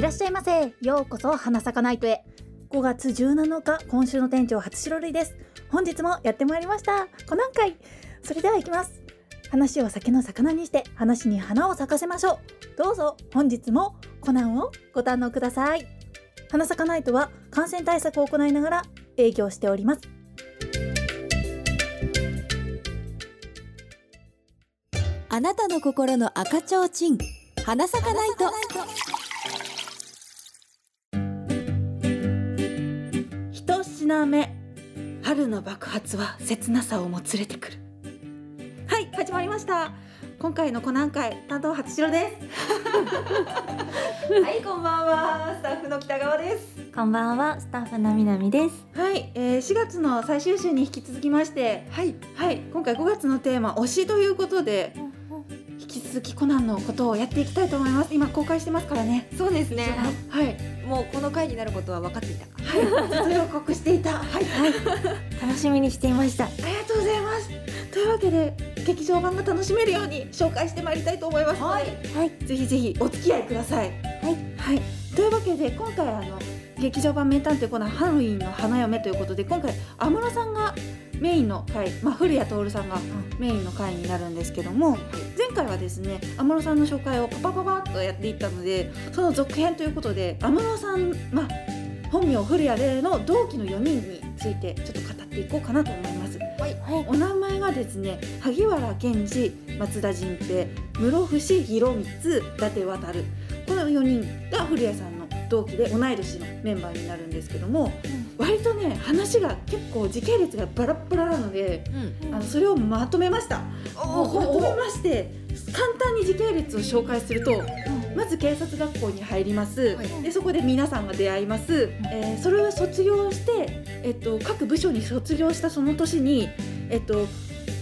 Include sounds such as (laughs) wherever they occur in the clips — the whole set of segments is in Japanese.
いらっしゃいませ。ようこそ花咲かナイトへ。5月17日今週の店長初白類です。本日もやってまいりました。コナン会それでは行きます。話を酒の魚にして話に花を咲かせましょう。どうぞ本日もコナンをご堪能ください。花咲かナイトは感染対策を行いながら営業しております。あなたの心の赤ちょうちん。花咲かないと。品目春の爆発は切なさをも連れてくる。はい始まりました。今回のコナン会担当初白です。(laughs) はいこんばんは。スタッフの北川です。こんばんは、スタッフのみなみです。はい、えー、4月の最終週に引き続きましてはい、はい今回5月のテーマ推しということで引き続きコナンのことをやっていきたいと思います。今公開してますからね。そうですね。はい。もうこの回になることは分かっていた。はい。予告してい。たはい。楽しみにしていました。ありがとうございます。というわけで劇場版が楽しめるように紹介してまいりたいと思いますので、はい、ぜひぜひお付き合いください。はい、はい、というわけで今回あの劇場版名探偵コナンハロウィンの花嫁ということで今回安室さんがメインの回、まあ古谷徹さんがメインの回になるんですけども、前回はですね安室さんの紹介をパパパパッとやっていったのでその続編ということで安室さんまあ本名古谷での同期の4人についてちょっと語っていこうかなと思います。はい、お名前がですね萩原健二松田迅平室伏広光伊達渉この4人が古谷さんの同期で同い年のメンバーになるんですけども、割とね話が結構時系列がバラッバラなのでうん。あのそれをまとめました。おまとめまして簡単に時系列を紹介すると、まず警察学校に入ります、はい。でそこで皆さんが出会います、えーそれを卒業して、えっと、各部署に卒業したその年に、えっと、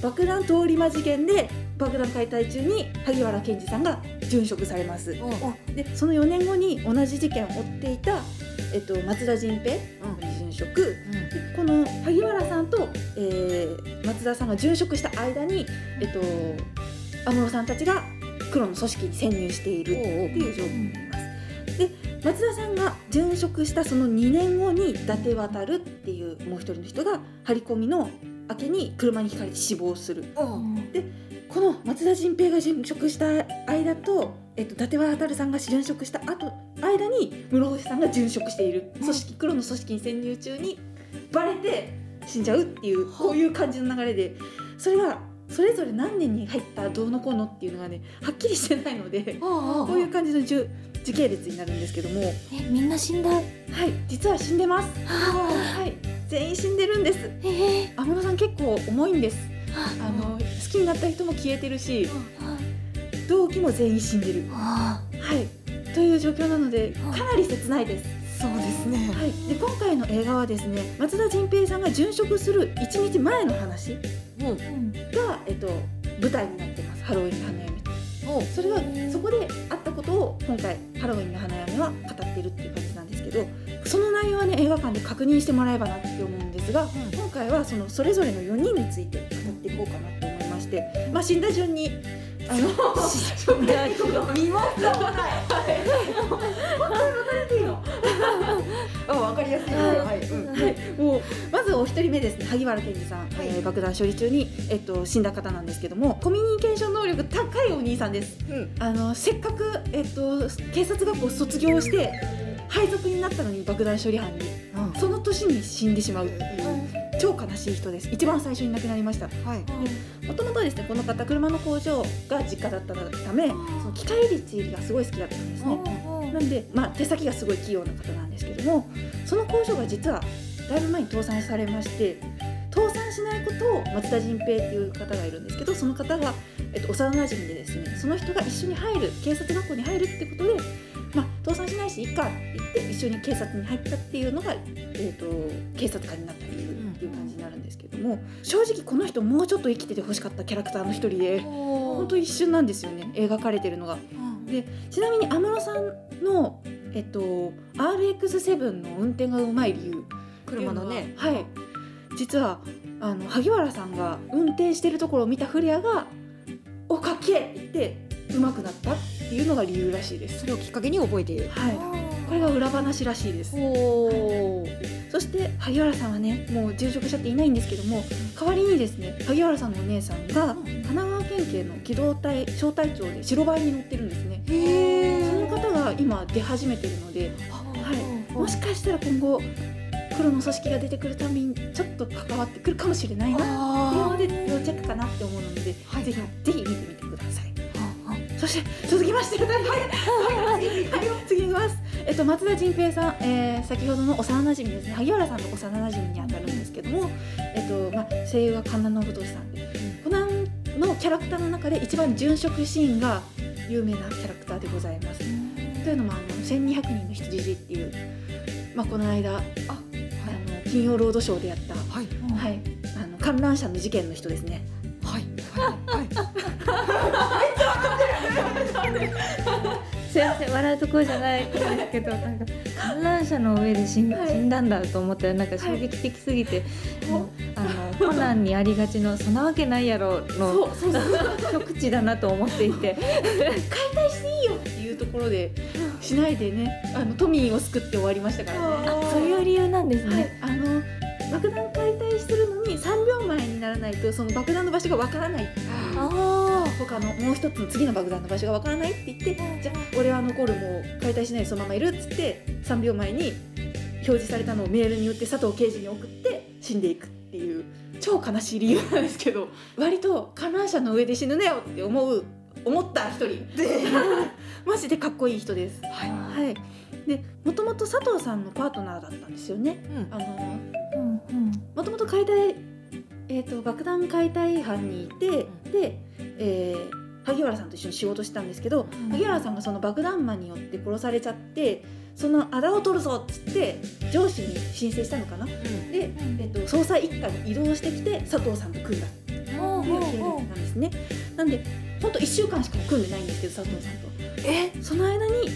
爆弾通り魔事件で爆弾解体中に萩原健二さんが殉職されます。でその4年後に同じ事件を追っていた、えっと、松田迅平に殉職、でこの萩原さんと、えー松田さんが殉職した間に、えっと、安室さんたちが黒の組織に潜入しているっていう状況になります。で松田さんが殉職したその2年後に伊達渉っていうもう一人の人が張り込みの明けに車にひかれて死亡するこの松田迅平が殉職した間と、えっと、伊達渉さんが殉職した後間に室伏さんが殉職している。組織黒の組織に潜入中にバレて死んじゃうっていうこういう感じの流れで。それがそれぞれ何年に入ったどうのこうのっていうのがねはっきりしてないのでこういう感じの時系列になるんですけども。はいえ、みんな死んだ？実は死んでます。はい全員死んでるんです。え。ー、安室さん結構重いんですあの好きになった人も消えてるし同期も全員死んでる。あはい。という状況なのでかなり切ないです。そうですね。はい、で今回の映画はですね松田迅平さんが殉職する1日前の話うん。が、えっと、舞台になってます。ハロウィンの花嫁それがそこであったことを今回ハロウィンの花嫁は語ってるっていう感じなんですけどその内容はね映画館で確認してもらえばなって思うんですが、今回はそのそれぞれの4人について語っていこうかなと思いまして、まあ、死んだ順にあの死んだ順に。見ますか本当に分かの？あ、(laughs) わかりやすい。はい。うん。はい、もうまずお一人目ですね。萩原健二さん、はい。えー爆弾処理中に、えっと、死んだ方なんですけどもコミュニケーション能力高いお兄さんです。うん。あのせっかく、えっと、警察学校卒業して配属になったのに爆弾処理班に。その年に死んでしまう超悲しい人です。一番最初に亡くなりました。はい。もともとですねこの方車の工場が実家だったためその機械率入りがすごい好きだったんですね。なんで、まあ、手先がすごい器用な方なんですけどもその工場が実はだいぶ前に倒産されまして倒産しないことを松田迅平っていう方がいるんですけどその方が、えっと、幼馴染でですねその人が一緒に入る警察学校に入るってことで、まあ、倒産しないしいいかって言って一緒に警察に入ったっていうのが、えっと、警察官になった理由っていう感じになるんですけども正直この人もうちょっと生きててほしかったキャラクターの一人で本当一瞬なんですよね描かれてるのが。でちなみに安室さんの、えっと、RX7 の運転がうまい理由車のね。はい。実はあの萩原さんが運転してるところを見た古谷が「おかっけえ!」って言ってうまくなったっていうのが理由らしいです。それをきっかけに覚えてはい。これが裏話らしいです。おそして萩原さんはねもう殉職者っていないんですけども代わりにですね萩原さんのお姉さんが神奈川県警の機動隊小隊長で白バイに乗ってるんですね。へその方が今出始めてるので、はい、もしかしたら今後黒の組織が出てくるたびにちょっと関わってくるかもしれないなっていうあので要チェックかなって思うので、はい。ぜひぜひ。そして続きましてはいはい次はい次いきます。えっと松田迅平さん、えー、先ほどの幼馴染ですね萩原さんの幼馴染にあたるんですけども、えっとまあ声優が神田信俊さんで、コナンのキャラクターの中で一番殉職シーンが有名なキャラクターでございます。というのもあの1200人の羊っていうまあこの間ああの金曜ロードショーでやったはいはいあの観覧車の事件の人ですね。(laughs) すいません笑うところじゃないんですけどなんか観覧車の上で死ん,、はい死んだんだと思ったらなんか衝撃的すぎて、あのコナンにありがちの「そんなわけないやろ」の極地だなと思っていて。(laughs) 解体していいよっていうところでしないでね。あの都民を救って終わりましたからね。あそういう理由なんですはい。ね。、あの爆弾解体するのに3秒前にならないとその爆弾の場所がわからないっていう。あ他のもう一つの次の爆弾の場所がわからないって言ってじゃあ俺は残るもう解体しないでそのままいるっつって3秒前に表示されたのをメールによって佐藤刑事に送って死んでいくっていう超悲しい理由なんですけど割と観覧車の上で死ぬねよって思う思った一人。(laughs) マジでかっこいい人です。はい。はい、でもともと佐藤さんのパートナーだったんですよね。うん。あのーうんうん。もともと解体、えー、と爆弾解体班にいて、で、えー萩原さんと一緒に仕事してたんですけど、うん萩原さんがその爆弾魔によって殺されちゃってそのあだを取るぞっつって上司に申請したのかな？で、えー、と捜査一課に移動してきて佐藤さんと組んだっていう経歴なんですね。なんでほんと1週間しか組んでないんですけど佐藤さんと。え？その間に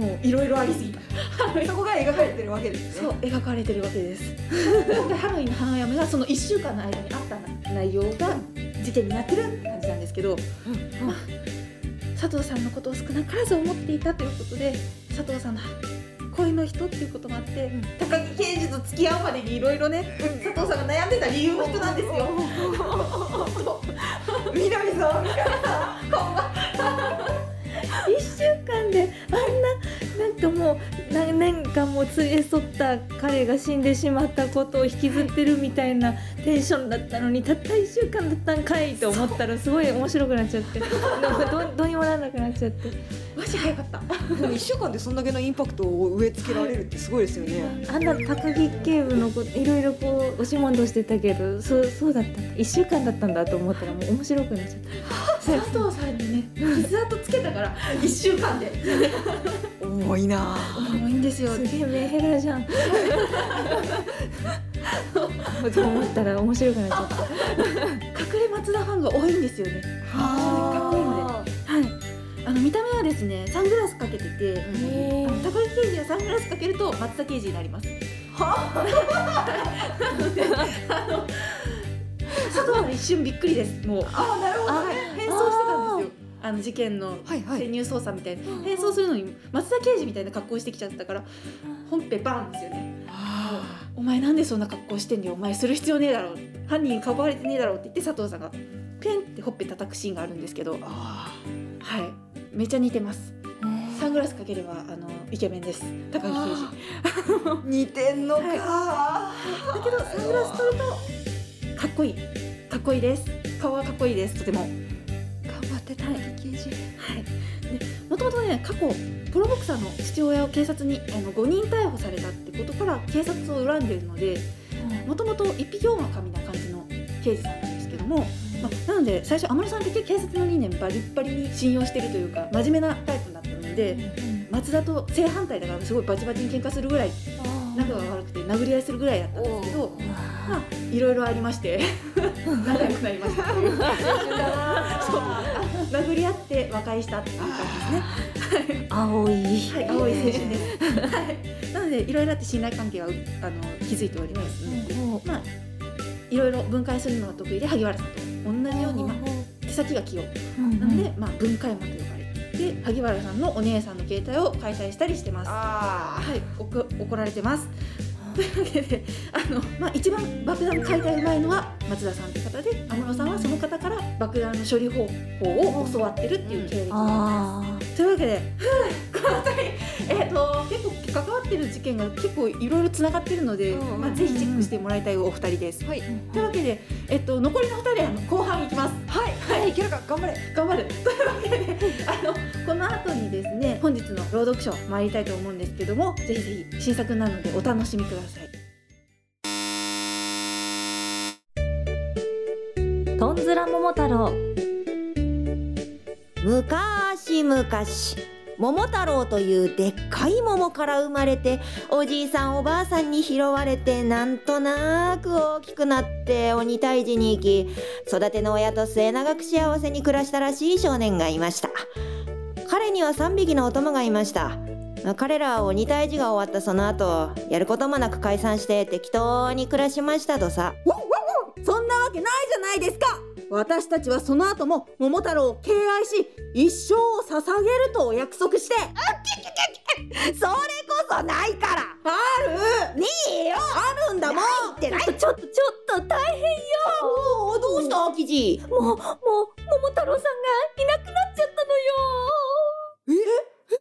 もういろいろありすぎた。(laughs) そこが描かれてるわけですそう描かれてるわけです。(laughs) 今回ハロウィンの花嫁がその1週間の間にあった内容が事件になってるって感じなんですけど、まあ佐藤さんのことを少なからず思っていたということで佐藤さんの恋の人っていうこともあって、高木刑事と付き合うまでにいろいろね、佐藤さんが悩んでた理由の人なんですよ。(laughs) (laughs) 南さんみたい一週間であんななんかもう何年間も連れ添った彼が死んでしまったことを引きずってるみたいなテンションだったのにたった一週間だったんかいと思ったらすごい面白くなっちゃって。なんかどうどうにもならなくなっちゃって。マジ早かった。でも一週間でそんだけのインパクトを植え付けられるってすごいですよね。あんな高木警部のこといろいろこう押し問答してたけどそうそうだった。一週間だったんだと思ったらもう面白くなっちゃった。佐藤さんにね傷跡つけたから1週間で重いなあ。重いんですよ。すげえメンヘラじゃんと思ったら面白くなっちゃった隠れ松田ファンが多いんですよね。かっこいいので。はい。あの見た目はですね、サングラスかけてて、高木刑事がサングラスかけると松田刑事になります。は？(laughs) あの佐藤さん一瞬びっくりです。もうあなるほどね。変装してたんですよ。あの事件のはいはい。潜入捜査みたいな、変装するのに松田刑事みたいな格好してきちゃったから本編バーンですよね。あお前なんでそんな格好してんだよ。お前する必要ねえだろ犯人にかばわれてねえだろって言って佐藤さんがペンってほっぺ叩くシーンがあるんですけど。はい。あめっちゃ似てます。サングラスかければあのイケメンです。高木刑事。ー。(laughs) 似てんのか。だけどサングラス取るとかっこいい。かっこいいです。顔はかっこいいです。とてもて高木刑事。はい。でもともとね過去プロボクサーの父親を警察にあの5人逮捕されたってことから警察を恨んでいるのでもともと一匹狼な感じの刑事さんなんですけども、まあ、なので最初天野さんって警察の理念バリッバリに信用してるというか真面目なタイプだったので松田と正反対だからすごいバチバチに喧嘩するぐらい仲が悪くて殴り合いするぐらいだったんですけどまあいろいろありまして (laughs) 仲良くなりました (laughs) 殴り合って和解したっていう感じですね。青い。はい、青い青春です。はい、なのでい。ろい。ろあって信頼関係はうあの築い。ておりますので、まあい。ろい。ろ分解するのが得意で萩原さんと同じように、まあ、手先が器用なので、まあ、分解魔と呼ばれてで萩原さんのお姉さんの携帯を開催したりしてますあはい、怒られてます。とい。うわけで、あの、まあ、一番爆弾解体うまいのは松田さんって方で、安室さんはその方から爆弾の処理方法を教わってるっていう経歴なん。です。というわけで、この辺り、えっ、と、結構関わってる事件が結構いろいろつながってるので、うんまあ、ぜひチェックしてもらいたいお二人です。はい。というわけで、えっと、残りの二人はあの後半いきます。はい。はいいけるか。頑張れ。頑張る。というわけであのこの後にですね本日の朗読書参りたいと思うんですけどもぜひぜひ新作なのでお楽しみくださいら桃太郎。むかしむかし桃太郎というでっかい桃から生まれておじいさんおばあさんに拾われてなんとなく大きくなって鬼退治に行き育ての親と末永く幸せに暮らしたらしい少年がいました。彼には3匹のお供がいました。彼らは鬼退治が終わったその後やることもなく解散して適当に暮らしましたとさ。そんなわけないじゃないですか。私たちはその後も桃太郎を敬愛し一生を捧げるとお約束して。それこそないからあるねえよあるんだもんいってないちょっとちょっと大変よおおどうしたキジもうもう桃太郎さんがいなくなっちゃったのよええー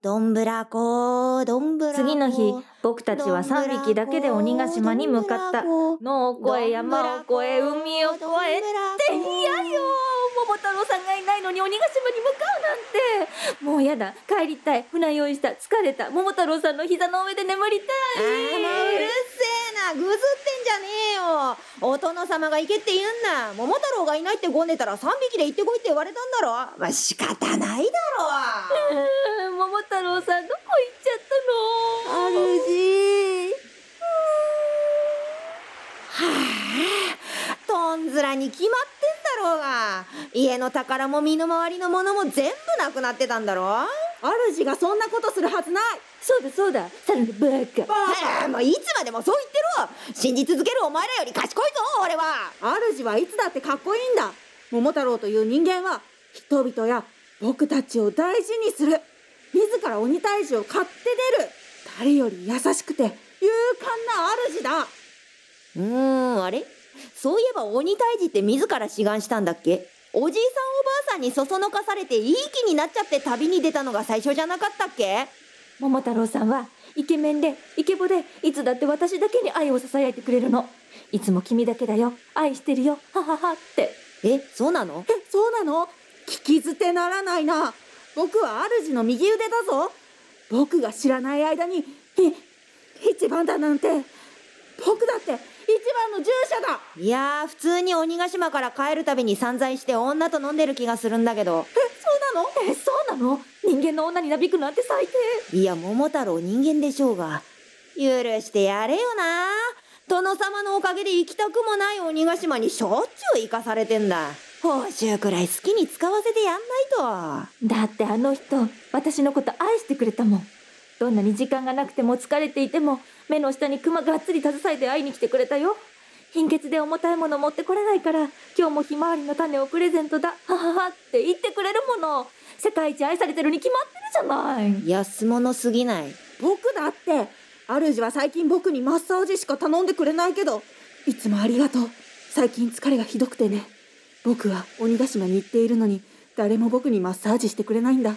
どんぶらこどんぶら次の日僕たちは3匹だけで鬼ヶ島に向かった。野を越え山を越え海を越えって嫌よ桃太郎さんがいないのに鬼ヶ島に向かうなんて。もうやだ。帰りたい。船した。疲れた。桃太郎さんの膝の上で眠りたあーもううるいせえな。ぐずってんじゃねえよ。お殿様が行けって言うんだ桃太郎がいないってごねたら3匹で行ってこいって言われたんだろ。まあ仕方ないだろ。(laughs) 桃太郎さんどこ行っちゃったの？主 (sighs) はあ。とんずらに決まってんだろうが家の宝も身の回りのものも全部なくなってたんだろ？主がそんなことするはずない。そうだそうだ。さらにバカはあもういつまでもそう言ってろ信じ続けるお前らより賢いぞ俺は。主はいつだってかっこいいんだ。桃太郎という人間は人々や僕たちを大事にする。自ら鬼退治を買って出る。誰より優しくて勇敢な主だ。うーんあれ？そういえば鬼退治って自ら志願したんだっけ？おじいさんおばあさんにそそのかされていい気になっちゃって旅に出たのが最初じゃなかったっけ？桃太郎さんはイケメンでイケボでいつだって私だけに愛を囁いてくれるの。いつも君だけだよ。愛してるよ。はははって。えそうなの？えそうなの？聞き捨てならないな。僕は主の右腕だぞ。僕が知らない間にい一番だなんて。僕だって一番の従者だ。いやー普通に鬼ヶ島から帰るたびに散財して女と飲んでる気がするんだけど。そうなの？えそうなの？人間の女になびくなんて最低。いや桃太郎人間でしょうが。許してやれよな。殿様のおかげで行きたくもない鬼ヶ島にしょっちゅう行かされてんだ。報酬くらい好きに使わせてやんないと。だってあの人私のこと愛してくれたもんどんなに時間がなくても疲れていても目の下にクマがっつり携えて会いに来てくれたよ。貧血で重たいもの持ってこれないから今日もひまわりの種をプレゼントだ。はははって言ってくれるもの。世界一愛されてるに決まってるじゃない。安物すぎない。僕だって主は最近僕にマッサージしか頼んでくれないけどいつもありがとう。最近疲れがひどくてね。僕は鬼ヶ島に行っているのに誰も僕にマッサージしてくれないんだ。は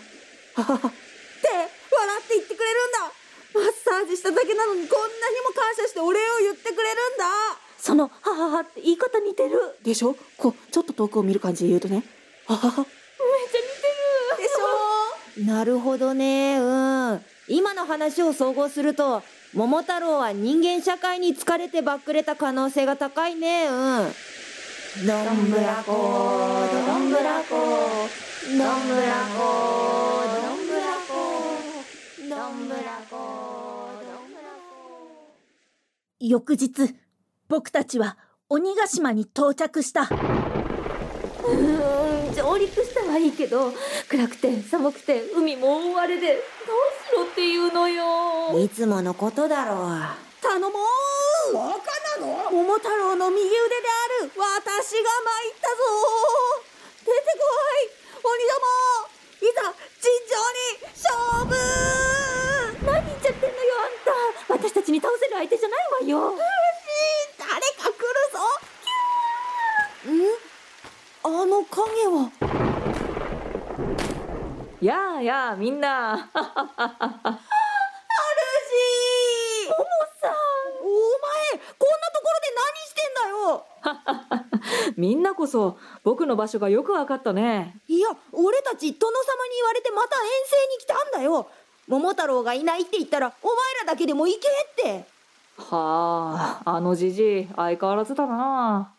ははって笑って言ってくれるんだマッサージしただけなのにこんなにも感謝してお礼を言ってくれるんだ。そのはははって言い方似てる。でしょ？こうちょっと遠くを見る感じで言うとね。ははは。めっちゃ似てる。でしょ？なるほどね。うん。今の話を総合すると桃太郎は人間社会に疲れてばっくれた可能性が高いね。うん。どんぶらこどんぶらこどんぶらこ翌日僕たちは鬼ヶ島に到着した。うーん上陸したはいいけど暗くて寒くて海も大荒れでどうしろっていうのよ。いつものことだろう。頼もう。バカなの？桃太郎の右腕である私が参ったぞで出てこい鬼どもいざ尋常に勝負何言っちゃってんのよあんた私たちに倒せる相手じゃないわよ誰か来るぞんあの影はみんな。主ももさん。お前こんなところで何してんだよ。(laughs) みんなこそ僕の場所がよくわかったね。いや俺たち殿様に言われてまた遠征に来たんだよ。桃太郎がいないって言ったらお前らだけでも行けって。はああのじじい相変わらずだな。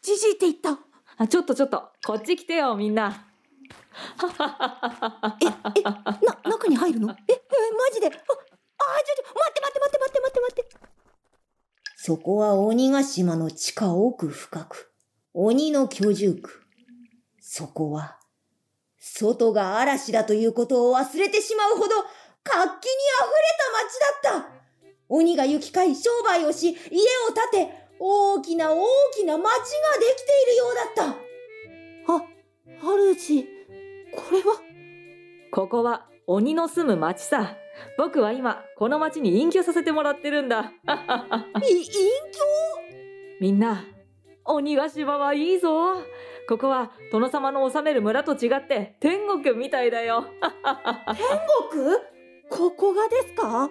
じじいって言った。あちょっとちょっとこっち来てよみんなええな中に入るの？ええマジで？ああちょちょ待って待って待って待って待って待って。そこは鬼ヶ島の地下奥深く。鬼の居住区。そこは外が嵐だということを忘れてしまうほど活気に溢れた町だった。鬼が行き交い商売をし家を建て大きな大きな町ができているようだった。あ主これは？ここは鬼の住む町さ。僕は今この町に隠居させてもらってるんだ。い隠居？みんな鬼ヶ島はいいぞ。ここは殿様の治める村と違って天国みたいだよ。僕ここがですか？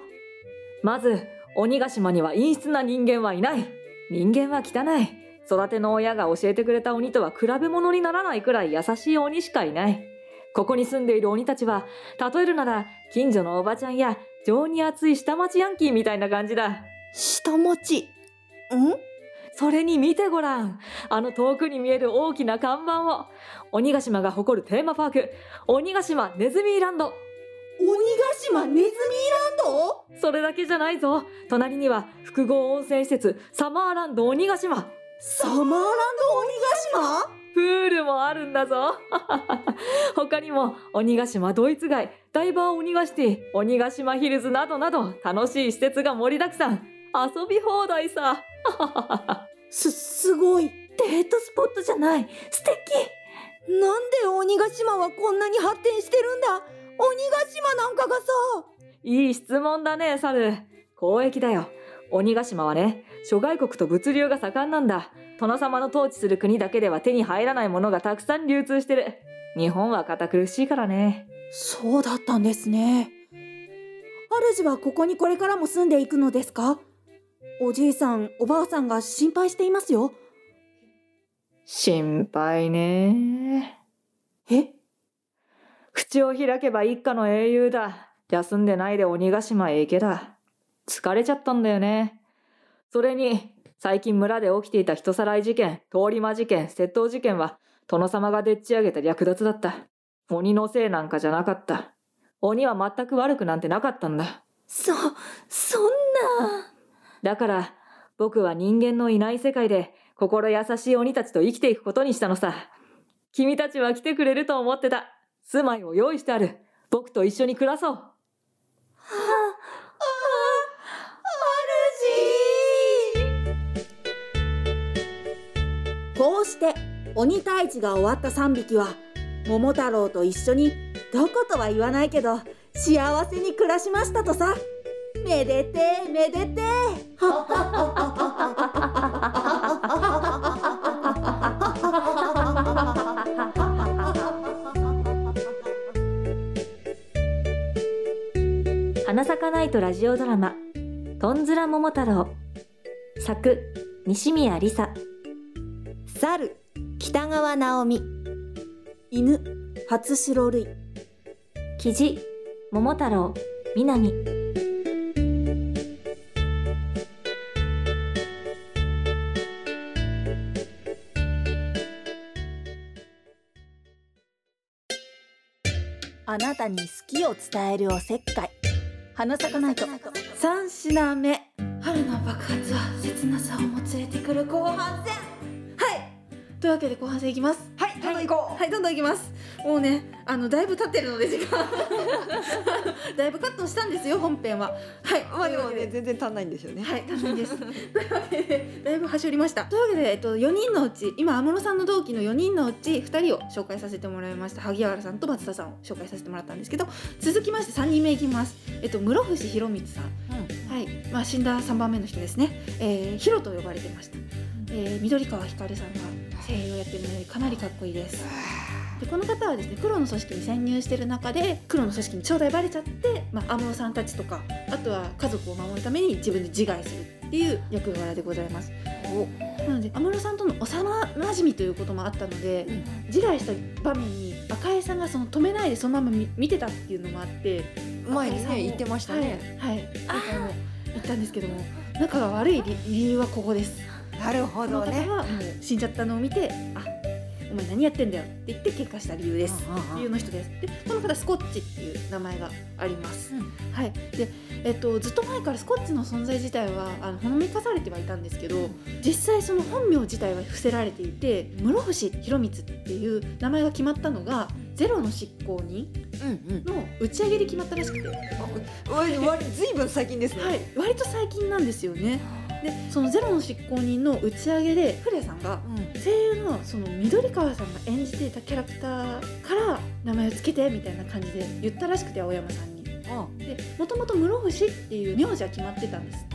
まず鬼ヶ島には陰湿な人間はいない。人間は汚い。育ての親が教えてくれた鬼とは比べ物にならないくらい優しい鬼しかいないここに住んでいる鬼たちは例えるなら近所のおばちゃんや情に熱い下町ヤンキーみたいな感じだ。下町？ん？それに見てごらん。あの遠くに見える大きな看板を。鬼ヶ島が誇るテーマパーク。鬼ヶ島ネズミーランド。鬼ヶ島ネズミーランド？それだけじゃないぞ。隣には複合温泉施設サマーランド鬼ヶ島。サマーランド鬼ヶ島？プールもあるんだぞ。(laughs) 他にも鬼ヶ島ドイツ街ダイバー鬼ヶシティ鬼ヶ島ヒルズなどなど楽しい施設が盛りだくさん。遊び放題さ。(laughs) す、すごい。デートスポットじゃない。素敵。なんで鬼ヶ島はこんなに発展してるんだ。鬼ヶ島なんかがさ。いい質問だねサル交易だよ。鬼ヶ島はね諸外国と物流が盛んなんだ。殿様の統治する国だけでは手に入らないものがたくさん流通してる。日本は堅苦しいからね。そうだったんですね。主はここにこれからも住んでいくのですか？おじいさんおばあさんが心配していますよ。心配ね。え？口を開けば一家の英雄だ。休んでないで鬼ヶ島へ行けだ。疲れちゃったんだよねそれに最近村で起きていた人さらい事件通り魔事件窃盗事件は殿様がでっち上げた略奪だった。鬼のせいなんかじゃなかった。鬼は全く悪くなんてなかったんだ。そそんな。だから僕は人間のいない世界で心優しい鬼たちと生きていくことにしたのさ。君たちは来てくれると思ってた。住まいを用意してある。僕と一緒に暮らそうこうして鬼退治が終わった3匹は桃太郎と一緒にどことは言わないけど幸せに暮らしましたとさ。めでてえめでて花咲かないとラジオドラマ「とんずら桃太郎」作西宮梨沙猿北川直美犬初白類記事桃太郎南あなたに好きを伝えるおせっかい。花咲かないと。3品目。春の爆発は切なさをも連れてくる後半戦。というわけで後半戦いきますはいどんどん行こうはいどんどんいきますもうねあのだいぶ経ってるので時間 (laughs) だいぶカットしたんですよ本編ははいまあでもね全然足んないんですよね。はい、楽しみです。というわけで、だいぶ端折りました。というわけで、えっと、4人のうち、今、安室さんの同期の4人のうち、2人を紹介させてもらいました。萩原さんと松田さんを紹介させてもらったんですけど、続きまして3人目いきます。えっと、室伏博光さん。はい、まあ、死んだ3番目の人ですね。えー、ヒロと呼ばれてました。えー、緑川光さんが声優をやってるので、かなりかっこいいです。でこの方はですね黒の組織に潜入してる中で黒の組織に正体バレちゃって、まあ、安室さんたちとかあとは家族を守るために自分で自害するっていう役柄でございます。なので安室さんとの幼馴染ということもあったので、自害した場面に赤江さんがその止めないでそのまま見見てたっていうのもあって前にね言ってましたね。はい、はい、言ったんですけども仲が悪い理理由はここです。なるほどね。はもう死んじゃったのを見てあお前何やってんだよって言って喧嘩した理由です。理由の人です。で、この方スコッチっていう名前があります。はい。で、えっとずっと前からスコッチの存在自体はあのほのめかされてはいたんですけど、実際その本名自体は伏せられていて、室伏博光っていう名前が決まったのがゼロの執行人うんうん。の打ち上げで決まったらしくて、はわりわりずいぶん最近ですね。い、割と最近なんですよね。で、そのゼロの執行人の打ち上げでフレさんが声優のその緑川さんが演じていたキャラクターから名前をつけてみたいな感じで言ったらしくて青山さんに。でもともと室伏っていう名字は決まってたんですっ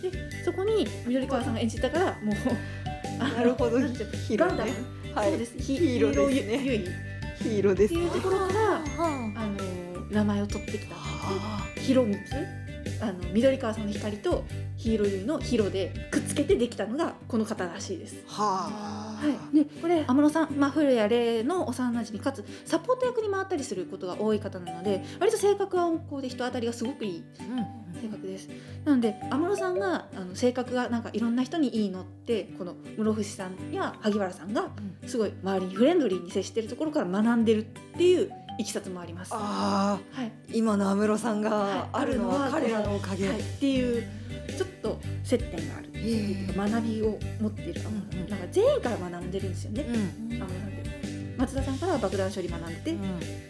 て。でそこに緑川さんが演じたからもうあのなるほど。ヒーローね。はい。そうです。ヒヒーローですね。ヒーローです。ね。ていうところからあの名前を取ってきた広光あの緑川さんの光とヒーローユイのヒロでくっつけてできたのがこの方らしいです。ははい、でこれ安室さん、まあ、古谷玲の幼馴染かつサポート役に回ったりすることが多い方なので割と性格は温厚で人当たりがすごくいい性格です。なので安室さんがあの性格がなんかいろんな人にいいのってこの室伏さんや萩原さんがすごい周りにフレンドリーに接してるところから学んでるっていういきさつもあります。はい。今の安室さんはいがあるのは彼らのおかげ。はい、っていうちょっと接点があるっていうか学びを持っている、う。んうんなんか全員から学んでるんですよね。うん。安室さんって松田さんからは爆弾処理学んでて、うん。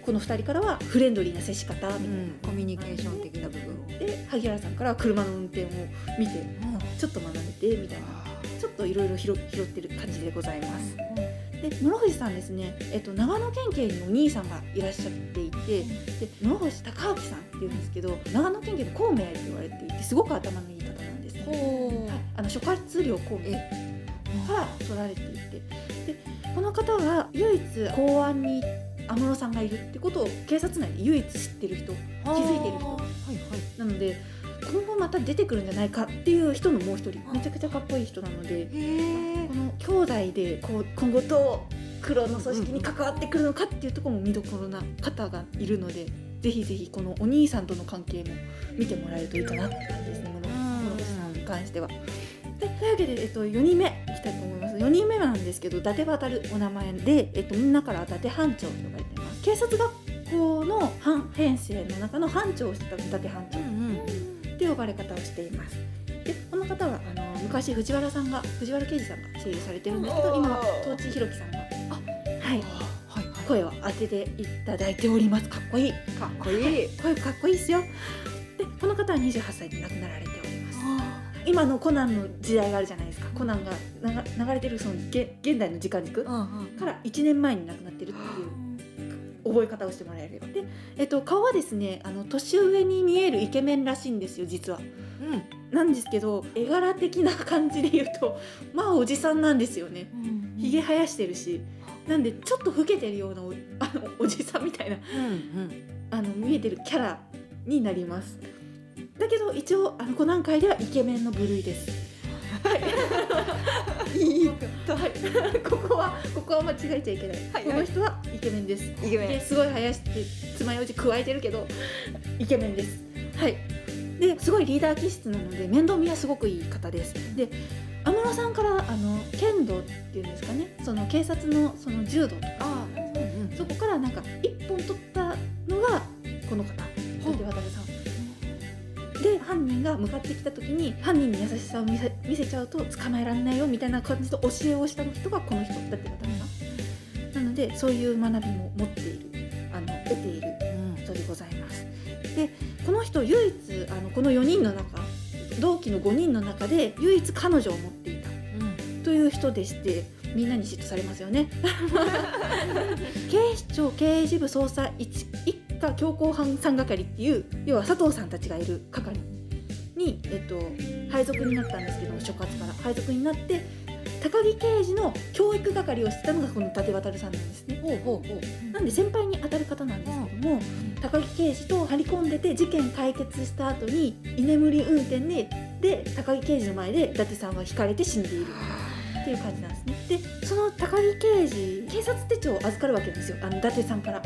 この2人からはフレンドリーな接し方みたいな、コミュニケーション的な部分を。で萩原さんからは車の運転を見てちょっと学んでてみたいな。ちょっといろいろ拾拾ってる感じでございます。で室伏さんですね、えっと、長野県警にお兄さんがいらっしゃっていてで室伏孝明さんっていうんですけど長野県警の孔明って言われていてすごく頭のいい方なんですね。はい、あの諸葛亮孔明から取られていてでこの方が唯一公安に安室さんがいるってことを警察内で唯一知ってる人気づいてる人はいはい。なので今後また出てくるんじゃないかっていう人のもう一人。めちゃくちゃかっこいい人なのでこ。の兄弟でこう今後どう黒の組織に関わってくるのかっていうところも見どころな方がいるのでぜひぜひこのお兄さんとの関係も見てもらえるといいかなって感じです。ね室伏さんに関しては。でというわけで、えっと、4人目いきたいと思います。4人目なんですけど伊達渡るお名前で、えっと、みんなから伊達班長と呼ばれています。警察学校の班編成の中の班長をしてた伊達班長。って呼ばれ方をしています。でこの方はあの昔藤原さんが藤原啓治さんが声優されてるんですけど今は東地弘樹さんがはい。はいはい。声を当てていただいております。かっこいい。かっこいい。声かっこいいですよ。でこの方は28歳で亡くなられております。今のコナンの時代があるじゃないですか。コナンが流れてるその現現代の時間軸から1年前に亡くな覚え方をしてもらえればで、えっと、顔はですねあの年上に見えるイケメンらしいんですよ実は。うん。なんですけど絵柄的な感じで言うとまあおじさんなんですよね。ひげ生やしてるし。なんでちょっと老けてるようなお (laughs) あのおじさんみたいなうんあの見えてるキャラになります。だけど一応あのコナン界ではイケメンの部類です。うん。いいこと。はいここはここは間違えちゃいけない、はいこの人はイケメンです。イケメン。すごい生やして爪楊枝加えてるけどイケメンです。はい。ですごいリーダー気質なので面倒見はすごくいい方です。で安室さんからあの剣道っていうんですかね。その警察のその柔道とか。そこからなんか一本取ったのがこの方人が向かってきた時に犯人に優しさを見せ見せちゃうと捕まえられないよみたいな感じの教えをした人がこの人伊達渡さんなのででそういう学びも持っているあの得ているうん人でございます。でこの人唯一あのこの4人の中同期の5人の中で唯一彼女を持っていたという人でしてみんなに嫉妬されますよね。(laughs) 警視庁刑事部捜査一一課強行犯三係っていう要は佐藤さんたちがいる係に、えっと、配属になったんですけど所轄から。配属になって高木刑事の教育係をしてたのがこの伊達渡さんなんですね。ほうほうほう。なんで先輩に当たる方なんですけども、高木刑事と張り込んでて事件解決した後に居眠り運転でで高木刑事の前で伊達さんは引かれて死んでいるっていう感じなんですね。でその高木刑事警察手帳を預かるわけなんですよあの伊達さんから。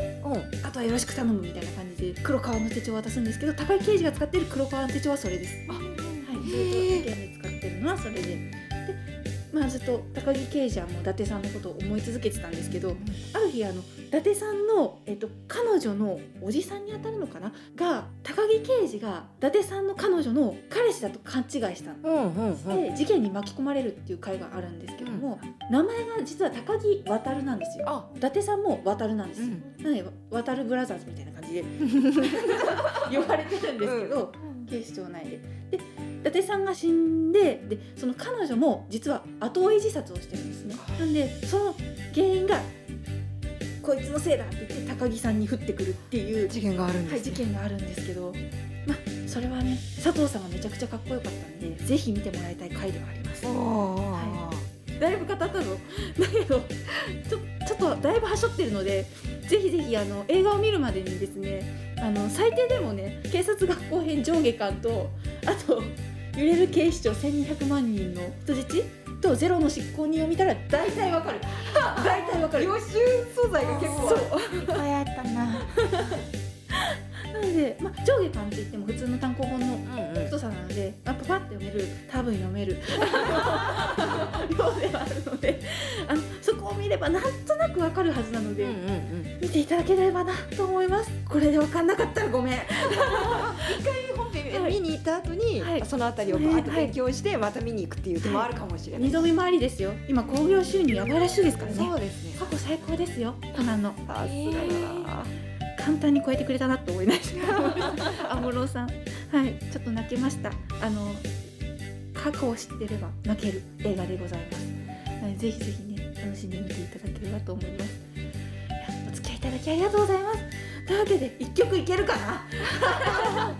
あとはよろしく頼むみたいな感じで黒川の手帳を渡すんですけど高木刑事が使ってる黒川の手帳はそれです。はい、ずっと事件で使ってるのはそれで。でまあずっと高木刑事はもう伊達さんのことを思い続けてたんですけど、ある日あの伊達さんの、えっと、彼女のおじさんに当たるのかなが高木刑事が伊達さんの彼女の彼氏だと勘違いしたの。うんうんうんで事件に巻き込まれるっていう回があるんですけども、名前が実は高木渡なんですよ。あ伊達さんも渡なんですよ。うんなので渡るブラザーズみたいな感じで (laughs) 呼ばれてるんですけど、警視庁内で。で伊達さんが死んででその彼女も実は後追い自殺をしてるんですね。なんでその原因がこいつのせいだって言って高木さんに降ってくるっていう、事件があるんはい、です、事件があるんですけど、まあそれはね佐藤さんがめちゃくちゃかっこよかったんでぜひ見てもらいたい回ではあります。あだいぶ語ったぞ (laughs) だけどちょちょっとだいぶはしょってるのでぜひぜひあの映画を見るまでにですねあの最低でもね警察学校編上下巻とあと揺れる警視庁1200万人の人質？とゼロの執行人を見たら大体わかる。大体わかる。予習素材が結構そう。いっぱいあったな。なので、まあ、上下巻って言っても普通の単行本の太さなので、まあ、パパッと読める。多分読める。量ではあるので。あのそこを見ればなんとなくわかるはずなので、うんうんうん。見ていただければなと思います。これでわかんなかったらごめん。本 (laughs) 編はい。そのあたりをバーッと勉強してまた見に行くっていう手もあるかもしれない、二度見回りですよ。今興行収入やばいらしいですからね。そうですね。過去最高ですよ。コナンのさすがだな。簡単に超えてくれたなと思いました安室さん。はい。ちょっと泣けました。あの過去を知ってれば泣ける映画でございます。なのでぜひぜひね楽しんで見ていただければと思います。お付き合いいただきありがとうございますというわけで一曲いけるかな？(laughs)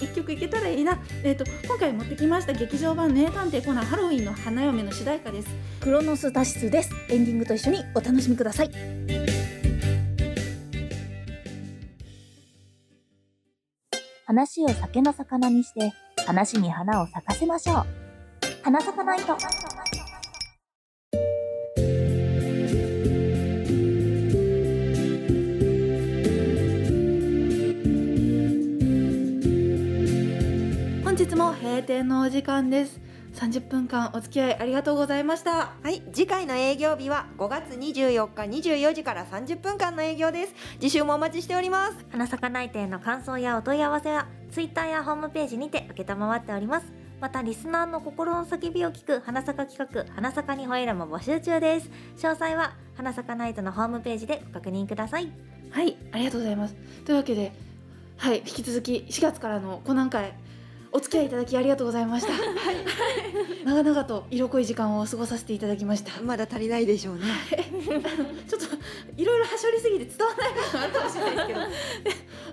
一曲いけたらいいな。えっ、と今回持ってきました劇場版名探偵コナンハロウィンの花嫁の主題歌です。クロノス脱出です。エンディングと一緒にお楽しみください。話を酒の魚にして話に花を咲かせましょう。花咲かないと。閉店のお時間です。30分間お付き合いありがとうございました。はい次回の営業日は5月24日24時から30分間の営業です。次週もお待ちしております。花咲かない店の感想やお問い合わせはツイッターやホームページにて承っております。またリスナーの心の叫びを聞く花咲か企画花咲かに吠えるも募集中です。詳細は花咲かナイトのホームページでご確認ください。はいありがとうございます。というわけではい引き続き4月からのコナン会お付き合いいただきありがとうございました、長々と色濃い時間を過ごさせていただきました。まだ足りないでしょうね。ちょっといろいろはしょりすぎて伝わらないかもしれないですけど。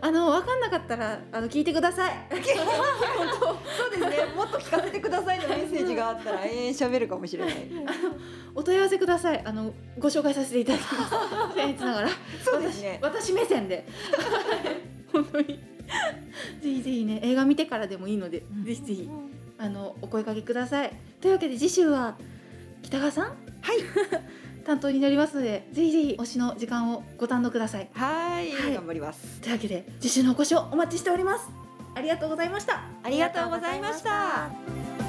あの分かんなかったらあの聞いてください。本当。そうですね。もっと聞かせてくださいのメッセージがあったら永遠喋るかもしれない。お問い合わせください。あのご紹介させていただきます。(laughs) 僭越ながら。そうですね。私私目線で。(laughs) 本当に (laughs) ぜひぜひね映画見てからでもいいので、ぜひぜひあのお声掛けください。というわけで次週は北川さん？はい。(laughs) 担当になりますのでぜひぜひ推しの時間をご堪能ください。はい。はい。頑張ります。というわけで次週のお越しをお待ちしております。ありがとうございました。ありがとうございました